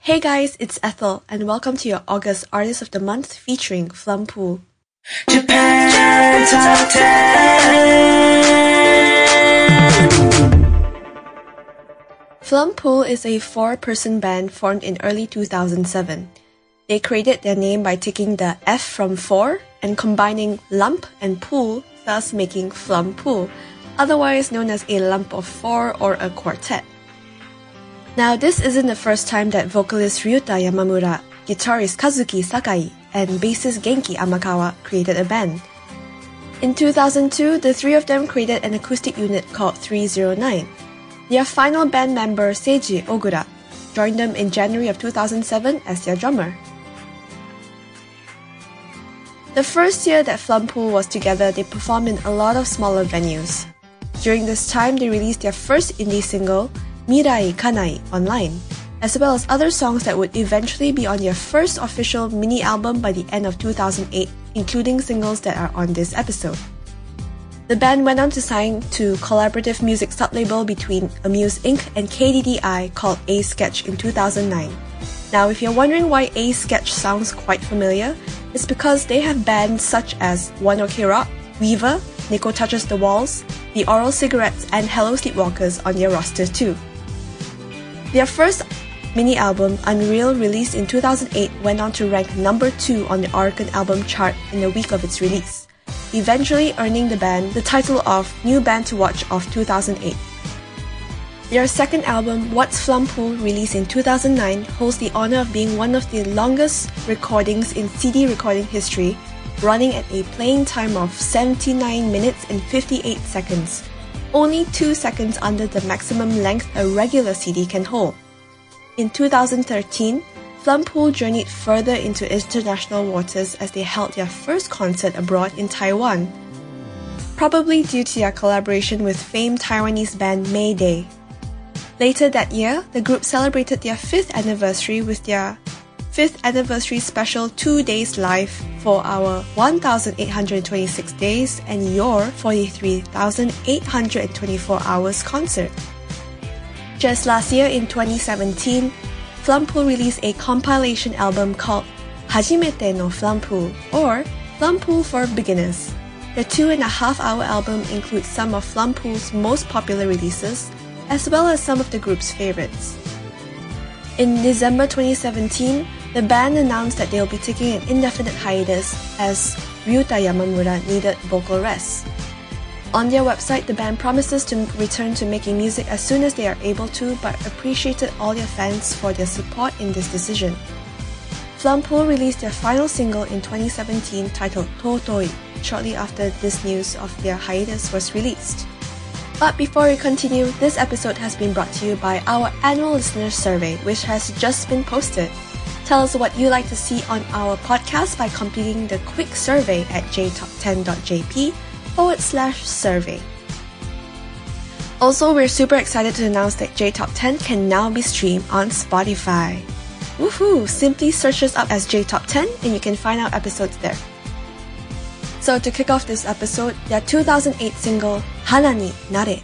Hey guys, it's Ethel, and welcome to your August Artist of the Month featuring Flumpool. Japan Top 10. Flumpool is a four-person band formed in early 2007. They created their name by taking the F from four and combining lump and pool, thus making Flumpool, otherwise known as a lump of four or a quartet. Now, this isn't the first time that vocalist Ryuta Yamamura, guitarist Kazuki Sakai, and bassist Genki Amakawa created a band. In 2002, the three of them created an acoustic unit called 309. Their final band member, Seiji Ogura, joined them in January of 2007 as their drummer. The first year that Flumpool was together, they performed in a lot of smaller venues. During this time, they released their first indie single, Mirai Kanai online, as well as other songs that would eventually be on their first official mini album by the end of 2008, including singles that are on this episode. The band went on to sign to collaborative music sublabel between Amuse Inc. and KDDI called A Sketch in 2009. Now, if you're wondering why A Sketch sounds quite familiar, it's because they have bands such as One OK Rock, Weaver, Nico Touches the Walls, The Oral Cigarettes, and Hello Sleepwalkers on their roster too. Their first mini album, Unreal, released in 2008, went on to rank number 2 on the Oricon album chart in the week of its release, eventually earning the band the title of New Band to Watch of 2008. Their second album, What's Flumpool, released in 2009, holds the honor of being one of the longest recordings in CD recording history, running at a playing time of 79 minutes and 58 seconds only 2 seconds under the maximum length a regular CD can hold. In 2013, Flumpool journeyed further into international waters as they held their first concert abroad in Taiwan, probably due to their collaboration with famed Taiwanese band Mayday. Later that year, the group celebrated their fifth anniversary with their 5th anniversary special 2 days live for our 1826 days and your 43,824 hours concert. Just last year in 2017, Flumpool released a compilation album called Hajimete no Flumpool or Flumpool for Beginners. The two and a half hour album includes some of Flumpool's most popular releases, as well as some of the group's favorites. In December 2017, the band announced that they'll be taking an indefinite hiatus as Ryuta Yamamura needed vocal rest. On their website, the band promises to return to making music as soon as they are able to, but appreciated all their fans for their support in this decision. Flumpool released their final single in 2017 titled Totoi shortly after this news of their hiatus was released. But before we continue, this episode has been brought to you by our annual listener survey, which has just been posted. Tell us what you like to see on our podcast by completing the quick survey at jtop10.jp forward slash survey. Also, we're super excited to announce that JTop 10 can now be streamed on Spotify. Woohoo! Simply search us up as J Top 10 and you can find our episodes there. So to kick off this episode, their 2008 single Hana ni Nare.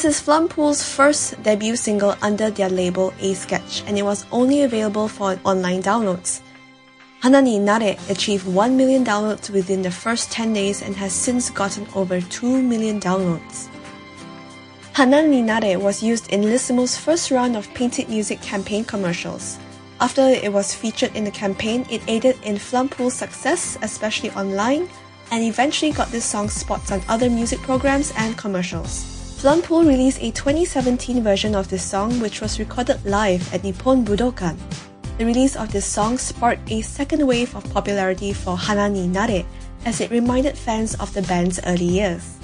This is Flumpool's first debut single under their label A Sketch, and it was only available for online downloads. Hana ni Nare achieved 1 million downloads within the first 10 days and has since gotten over 2 million downloads. Hana ni Nare was used in LISMO's first round of painted music campaign commercials. After it was featured in the campaign, it aided in Flumpool's success, especially online, and eventually got this song spots on other music programs and commercials. Flumpool released a 2017 version of this song, which was recorded live at Nippon Budokan. The release of this song sparked a second wave of popularity for Hana ni Nare, as it reminded fans of the band's early years.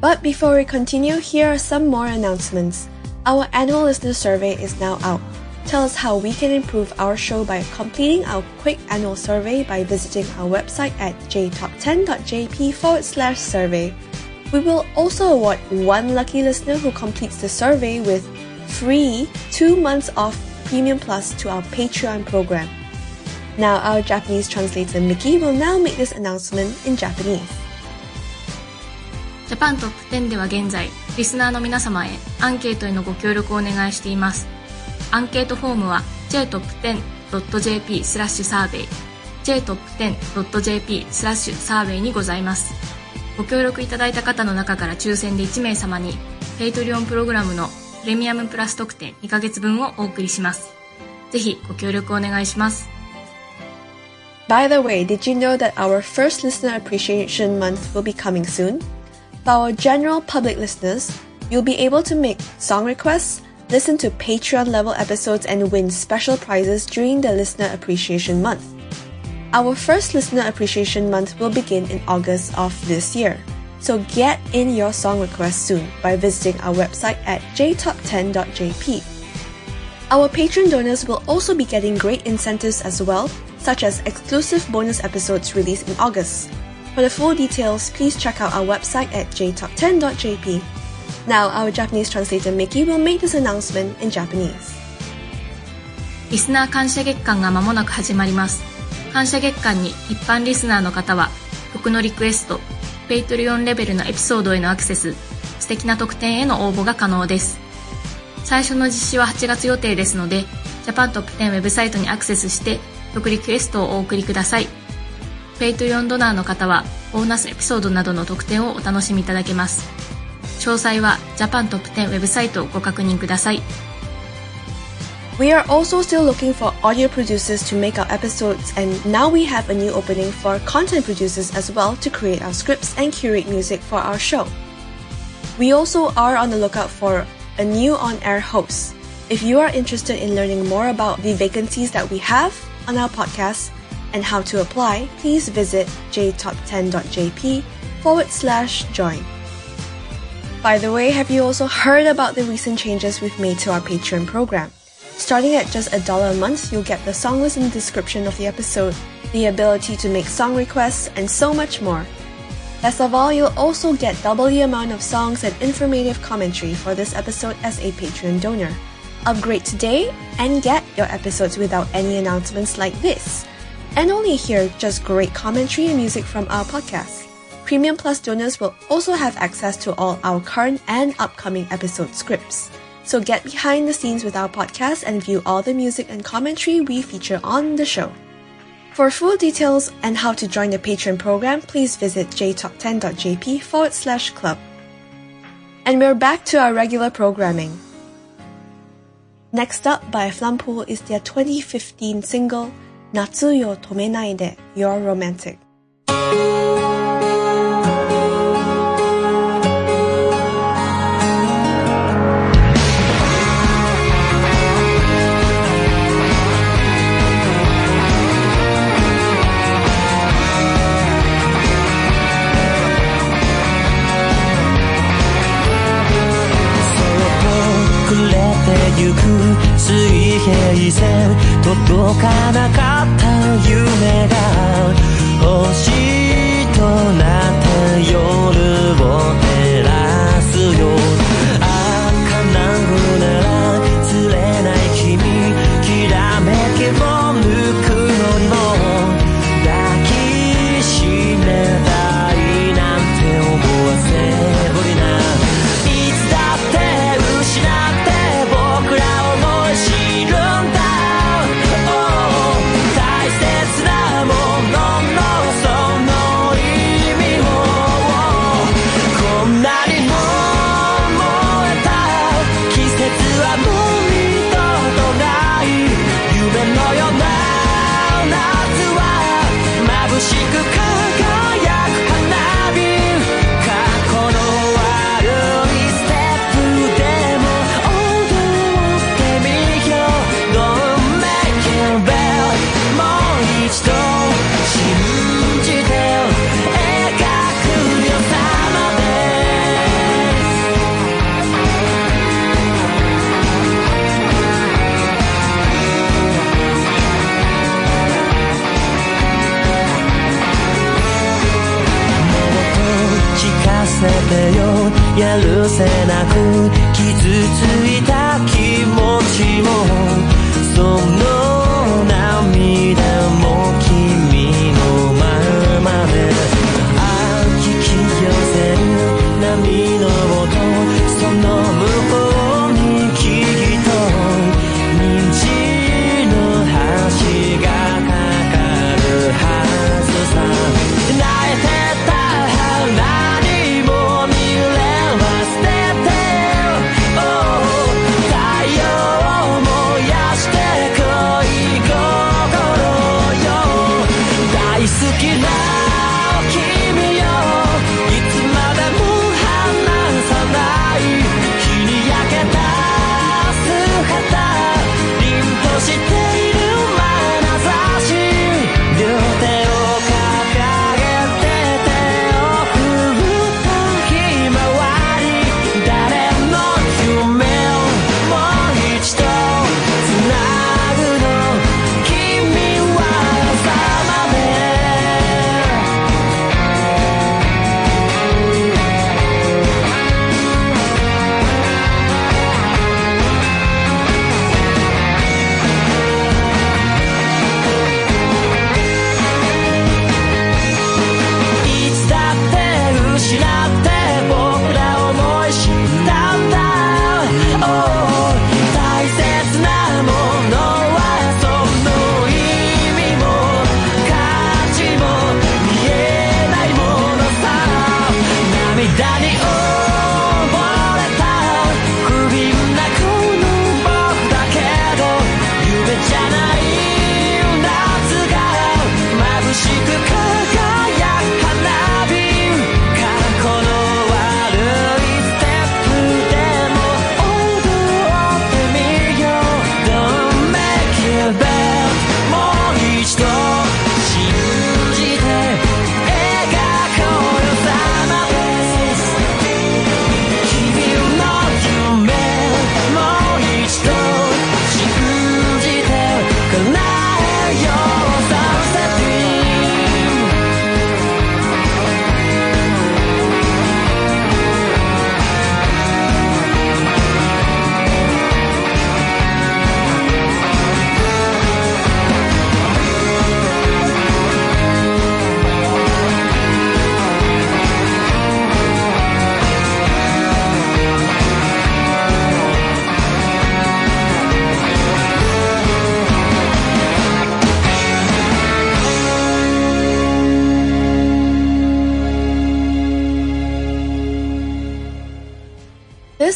But before we continue, here are some more announcements. Our annual listener survey is now out. Tell us how we can improve our show by completing our quick annual survey by visiting our website at jtop10.jp forward slash survey. We will also award one lucky listener who completes the survey with free two months off Premium Plus to our Patreon program. Now, our Japanese translator Mickey will now make this announcement in Japanese. ジャパントップ10では現在、リスナーの皆様へアンケートへのご協力をお願いしています。アンケートフォームは jtop10.jp スラッシュサーベイ jtop10.jp スラッシュサーベイにございます。ご協力いただいた方の中から抽選で1名様に、ペイトリオンプログラムのプレミアムプラス特典2ヶ月分をお送りします。ぜひご協力お願いします。By the way, did you know that our first listener appreciation month will be coming soon? For our general public listeners, you'll be able to make song requests, listen to Patreon level episodes, and win special prizes during the listener appreciation month. Our first listener appreciation month will begin in August of this year. So get in your song requests soon by visiting our website at jtop10.jp. Our Patreon donors will also be getting great incentives as well, such as exclusive bonus episodes released in August. For the full details, please check out our website at jtop10.jp. Now, our Japanese translator Mickey will make this announcement in Japanese. リスナー感謝月間が間もなく始まります。 感謝月間に一般リスナーの方は、曲のリクエスト、ペイトリオンレベルのエピソードへのアクセス、素敵な特典への応募が可能です。最初の実施は8月予定ですので、ジャパントップ10ウェブサイトにアクセスして、曲リクエストをお送りください。ペイトリオンドナーの方は、ボーナスエピソードなどの特典をお楽しみいただけます。詳細はジャパントップ10ウェブサイトをご確認ください。We are also still looking for audio producers to make our episodes, and now we have a new opening for content producers as well to create our scripts and curate music for our show. We also are on the lookout for a new on air host. If you are interested in learning more about the vacancies that we have on our podcast and how to apply, please visit jtop10.jp forward slash join. By the way, have you also heard about the recent changes we've made to our Patreon program? Starting at just a dollar a month, you'll get the song list in the description of the episode, the ability to make song requests, and so much more. Best of all, you'll also get double the amount of songs and informative commentary for this episode as a Patreon donor. Upgrade today and get your episodes without any announcements like this. And only hear just great commentary and music from our podcast. Premium Plus donors will also have access to all our current and upcoming episode scripts. So get behind the scenes with our podcast and view all the music and commentary we feature on the show. For full details and how to join the Patreon program, please visit jtop10.jp forward slash club. And we're back to our regular programming. Next up by Flumpool is their 2015 single, Natsuyo Tomenaide, You're Romantic. 線届かなかった夢が欲しい。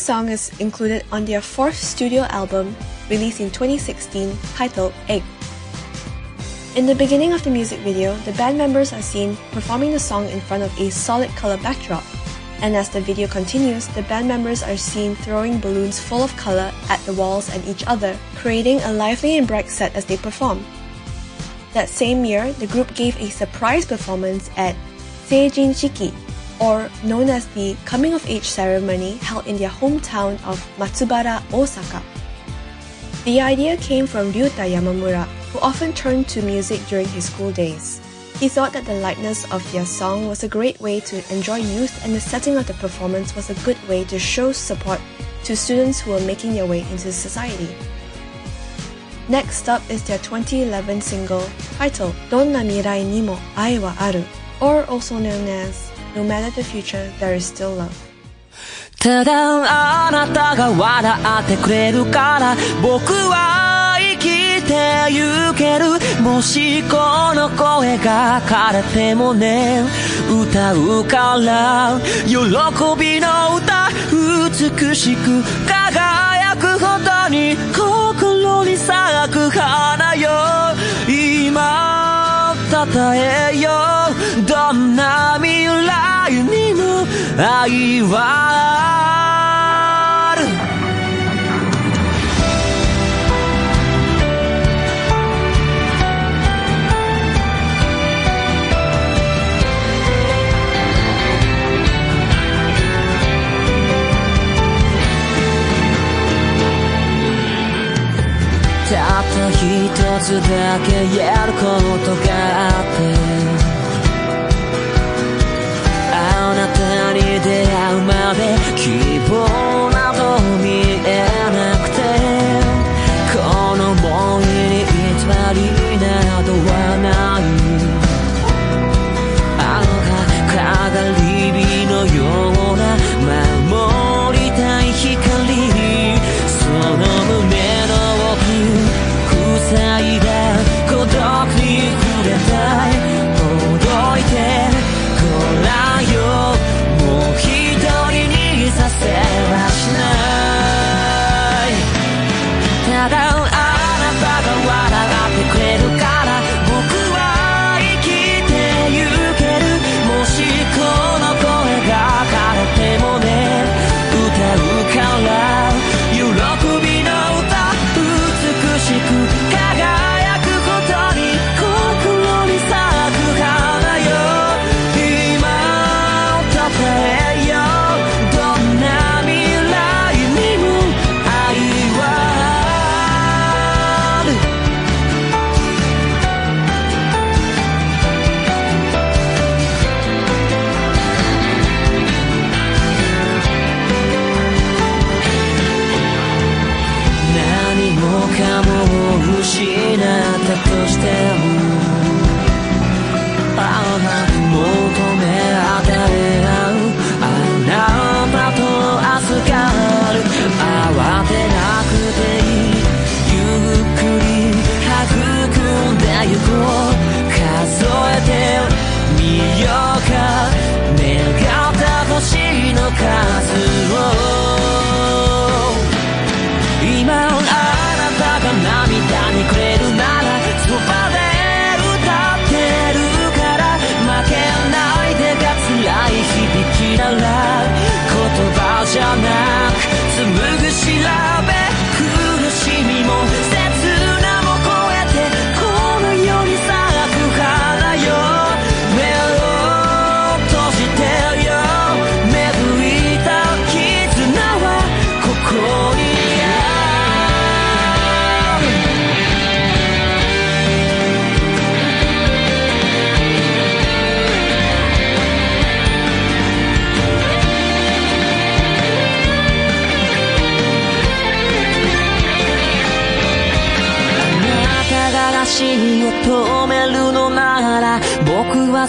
Song is included on their fourth studio album, released in 2016, titled Egg. In the beginning of the music video, the band members are seen performing the song in front of a solid color backdrop. And as the video continues, the band members are seen throwing balloons full of color at the walls and each other, creating a lively and bright set as they perform. That same year, the group gave a surprise performance at Seijin Shiki, or known as the coming of age ceremony held in their hometown of Matsubara, Osaka. The idea came from Ryuta Yamamura, who often turned to music during his school days. He thought that the lightness of their song was a great way to enjoy youth and the setting of the performance was a good way to show support to students who were making their way into society. Next up is their 2011 single titled Donna Mirai ni mo ai wa aru, or also known as No Matter the Future, There Is Still Love. ただあなたが笑ってくれるから僕は生きてゆけるもしこの声が枯れてもね歌うから喜びの歌美しく輝くほどに心に咲く花よ今たえよどんな未来にも愛はあたった一つだけやることがあってかも不思議な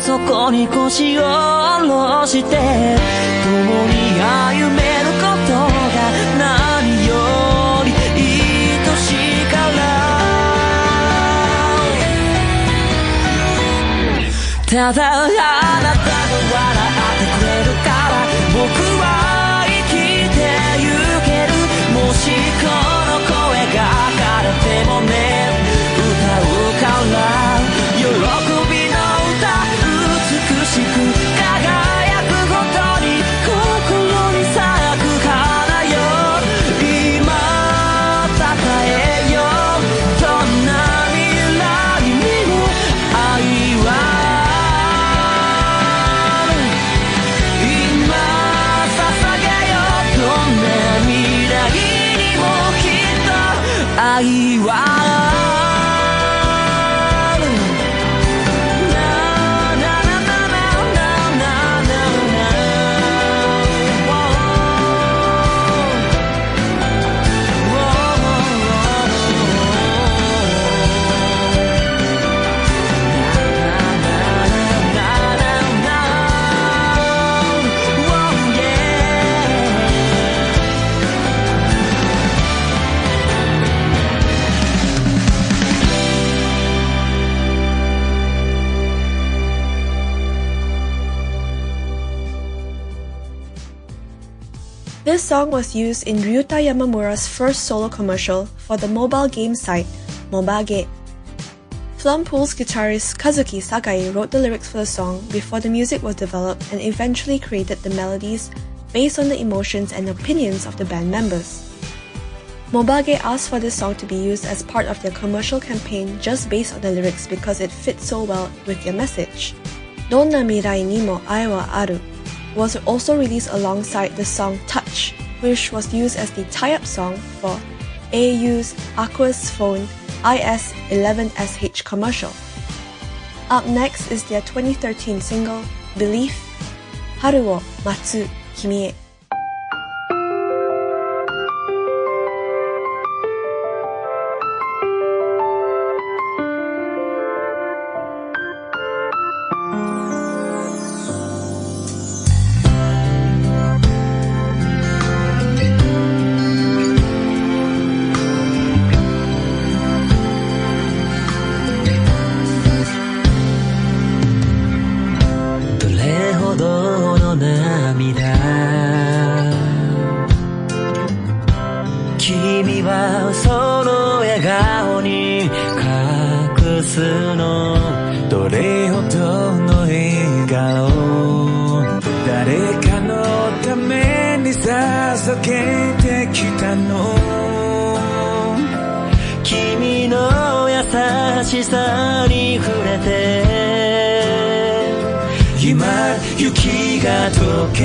そこに腰を下ろして共に歩めることが何より愛しいから。ただ This song was used in Ryuta Yamamura's first solo commercial for the mobile game site Mobage. Flumpool's guitarist Kazuki Sakai wrote the lyrics for the song before the music was developed and eventually created the melodies based on the emotions and opinions of the band members. Mobage asked for this song to be used as part of their commercial campaign just based on the lyrics because it fits so well with their message. Donna mirai ni mo ai wa aru was also released alongside the song Touch, which was used as the tie-up song for AU's AQUOS Phone IS11SH commercial. Up next is their 2013 single Belief Haru wo Matsu Kimi 君はその笑顔に隠すのどれほどの笑顔誰かのために捧げてきたの？君の優しさに触れて。今雪が溶け。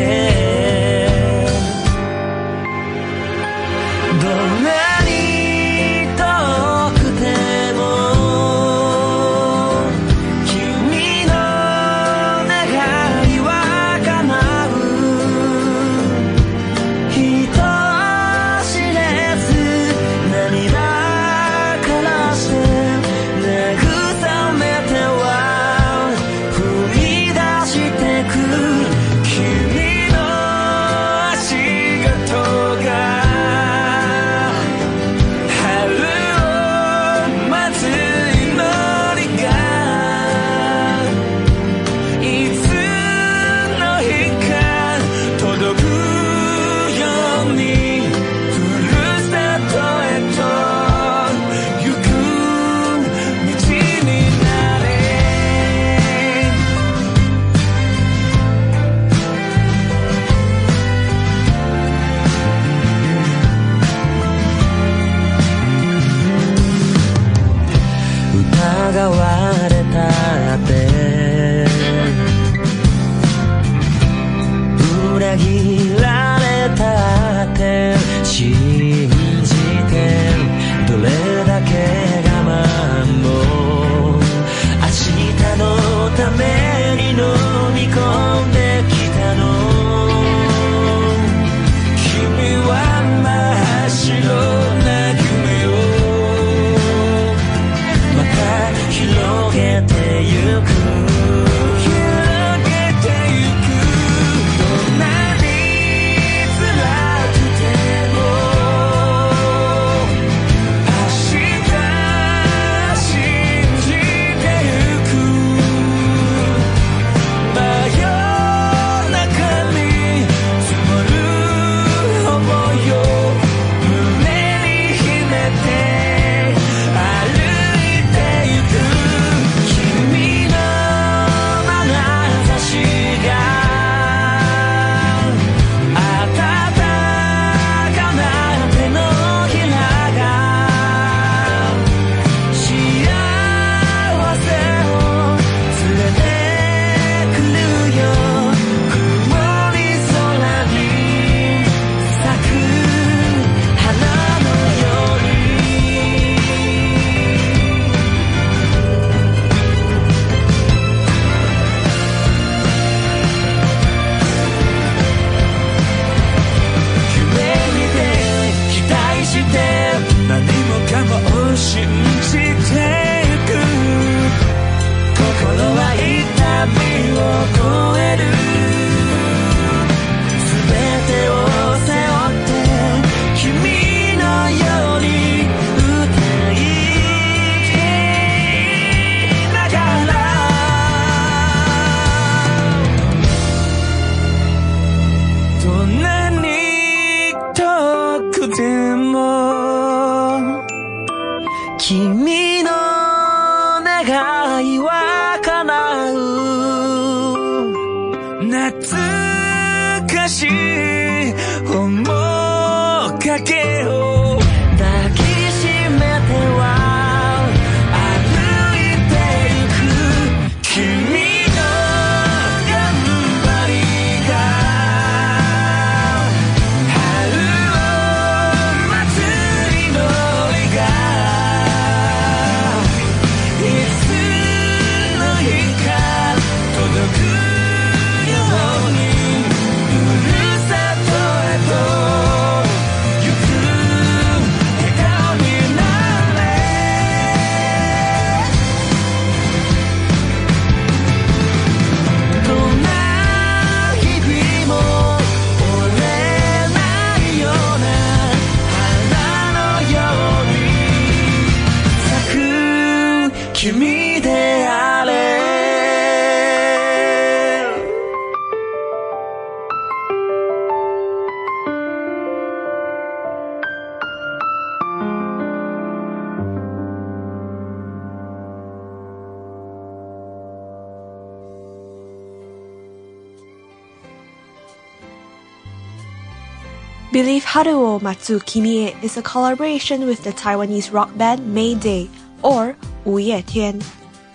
Believe Haruo Matsu Kimie is a collaboration with the Taiwanese rock band Mayday, or Wu Yue Tian.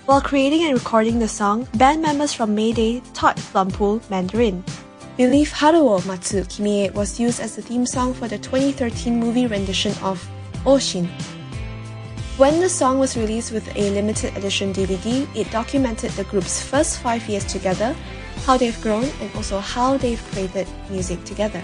While creating and recording the song, band members from Mayday taught Flumpool Mandarin. Believe Haruo Matsu Kimie was used as the theme song for the 2013 movie rendition of Oshin. When the song was released with a limited edition DVD, it documented the group's first five years together, how they've grown, and also how they've created music together.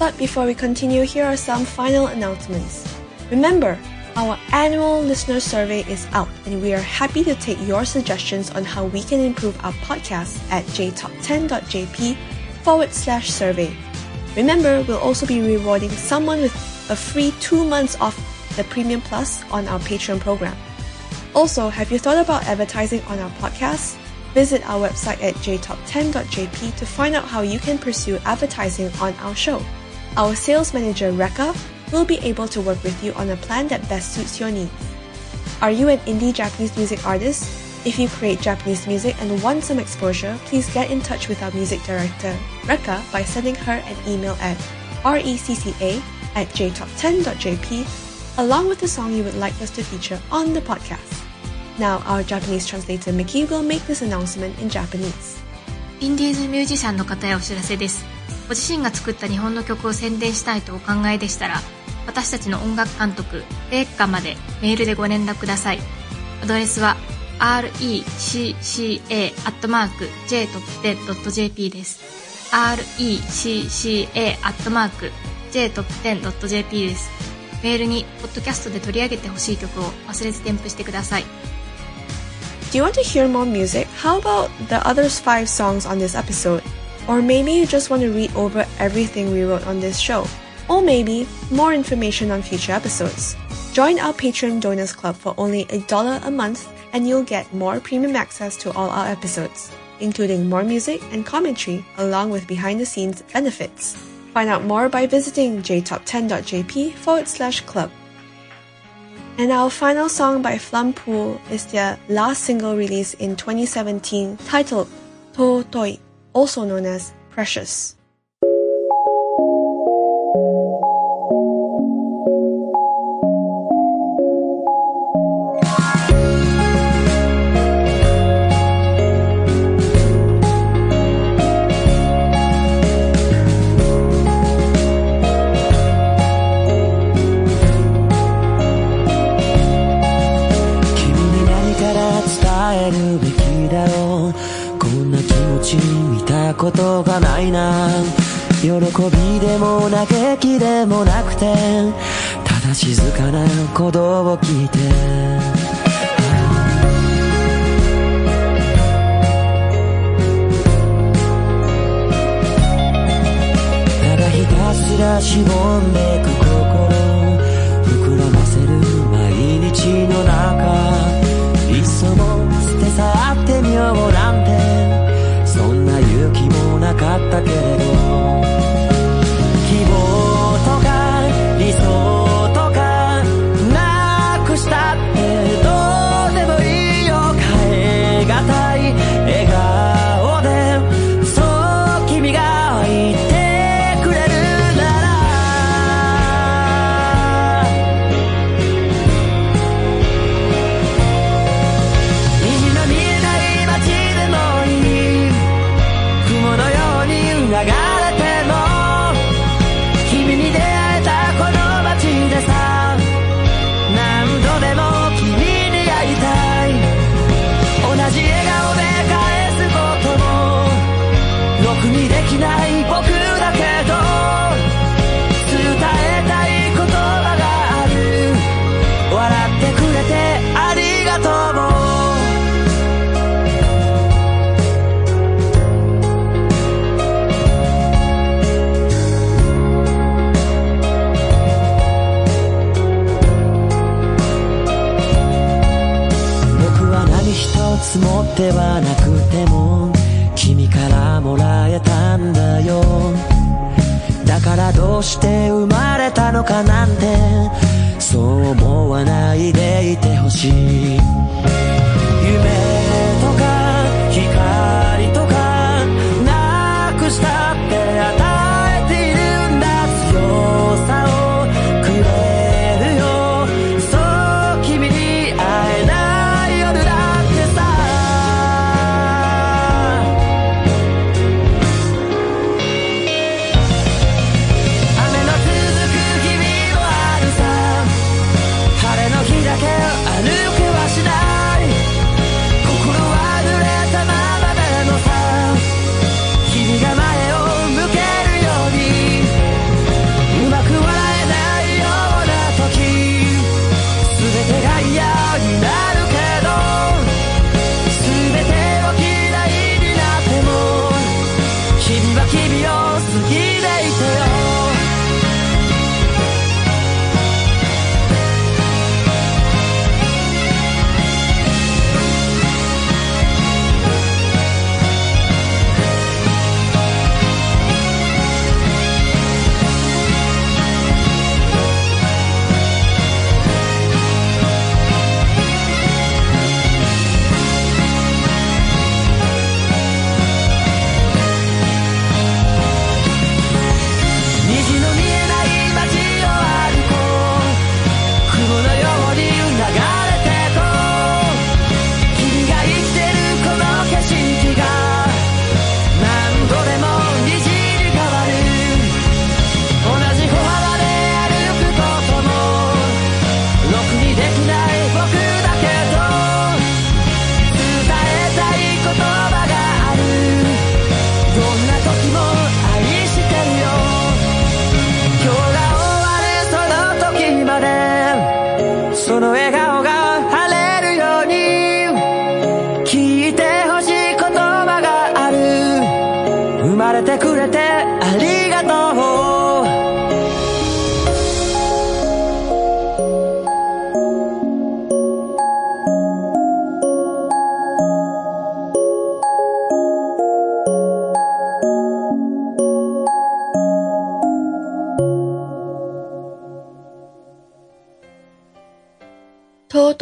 But before we continue, here are some final announcements. Remember, our annual listener survey is out, and we are happy to take your suggestions on how we can improve our podcast at jtop10.jp forward slash survey. Remember, we'll also be rewarding someone with a free two months off the Premium Plus on our Patreon program. Also, have you thought about advertising on our podcast? Visit our website at jtop10.jp to find out how you can pursue advertising on our show. Our sales manager, Recca, will be able to work with you on a plan that best suits your needs. Are you an indie Japanese music artist? If you create Japanese music and want some exposure, please get in touch with our music director, Recca, by sending her an email at recca at jtop10.jp along with the song you would like us to feature on the podcast. Now, our Japanese translator Miki will make this announcement in Japanese. インディーズミュージシャンの方へお知らせです。ご自身が作った日本の曲を宣伝したいとお考えでしたら、私たちの音楽監督、レッカまでメールでご連絡ください。アドレスは recca.jtop10.jp です。recca.jtop10.jp です。メールに、ポッドキャストで取り上げてほしい曲を忘れず添付してください。Do you want to hear more music? How about the other five songs on this episode? Or maybe you just want to read over everything we wrote on this show? Or maybe more information on future episodes? Join our Patreon Donors Club for only a dollar a month and you'll get more premium access to all our episodes, including more music and commentary along with behind the scenes benefits. Find out more by visiting jtop10.jp forward slash club. And our final song by Flumpool is their last single release in 2017 titled Totoi, also known as Precious. 鼓動を聞いて。ただひたすらしぼんでく心膨らませる毎日の中。いっそも捨て去ってみようなんて。そんな勇気もなかったけれど。手はなくても君からもらえたんだよ。だからどうして生まれたのかなんてそう思わないでいてほしい。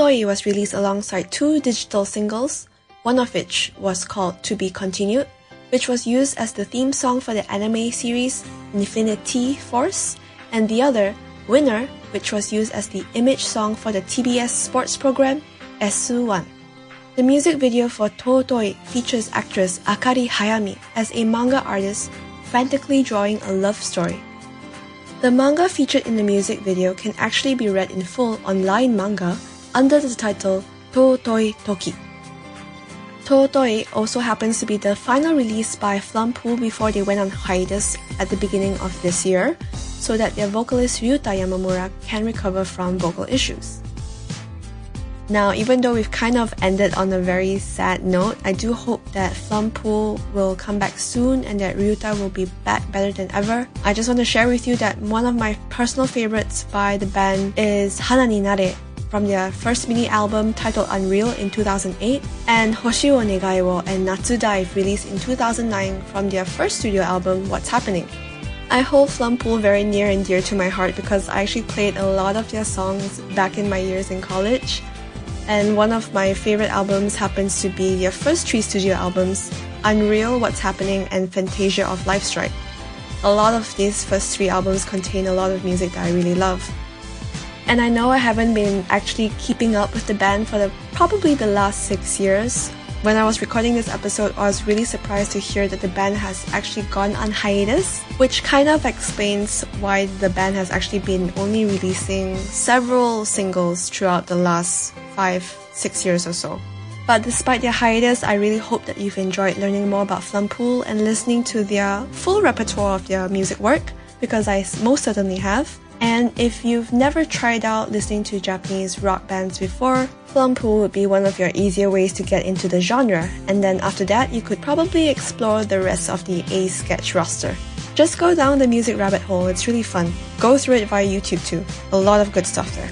Tootoi was released alongside two digital singles, one of which was called To Be Continued, which was used as the theme song for the anime series Infini-T Force, and the other, Winner, which was used as the image song for the TBS sports program SU1. The music video for Tootoi features actress Akari Hayami as a manga artist frantically drawing a love story. The manga featured in the music video can actually be read in full on Line Manga under the title Totoi Toki. Totoi also happens to be the final release by Flumpool before they went on hiatus at the beginning of this year, so that their vocalist Ryuta Yamamura can recover from vocal issues. Now, even though we've kind of ended on a very sad note, I do hope that Flumpool will come back soon and that Ryuta will be back better than ever. I just want to share with you that one of my personal favorites by the band is Hana ni Nare from their first mini album titled Unreal in 2008 and Hoshi ni Negai wo and Natsu Dive released in 2009 from their first studio album What's Happening. I hold Flumpool very near and dear to my heart because I actually played a lot of their songs back in my years in college. And one of my favorite albums happens to be their first three studio albums, Unreal, What's Happening, and Fantasia of Life Stripe. A lot of these first three albums contain a lot of music that I really love. And I know I haven't been actually keeping up with the band for the, probably the last six years. When I was recording this episode, I was really surprised to hear that the band has actually gone on hiatus, which kind of explains why the band has actually been only releasing several singles throughout the last five, six years or so. But despite their hiatus, I really hope that you've enjoyed learning more about Flumpool and listening to their full repertoire of their music work, because I most certainly have. And if you've never tried out listening to Japanese rock bands before, Flumpool would be one of your easier ways to get into the genre. And then after that, you could probably explore the rest of the A-Sketch roster. Just go down the music rabbit hole, it's really fun. Go through it via YouTube too. A lot of good stuff there.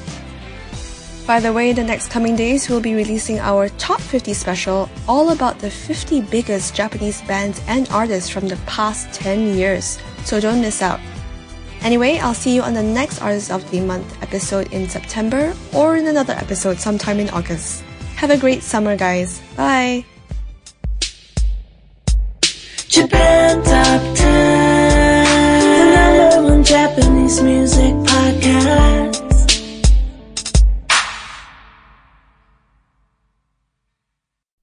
By the way, the next coming days, we'll be releasing our Top 50 special, all about the 50 biggest Japanese bands and artists from the past 10 years. So don't miss out. Anyway, I'll see you on the next Artist of the Month episode in September or in another episode sometime in August. Have a great summer, guys. Bye. Japan Top 10, the number one Japanese music podcast.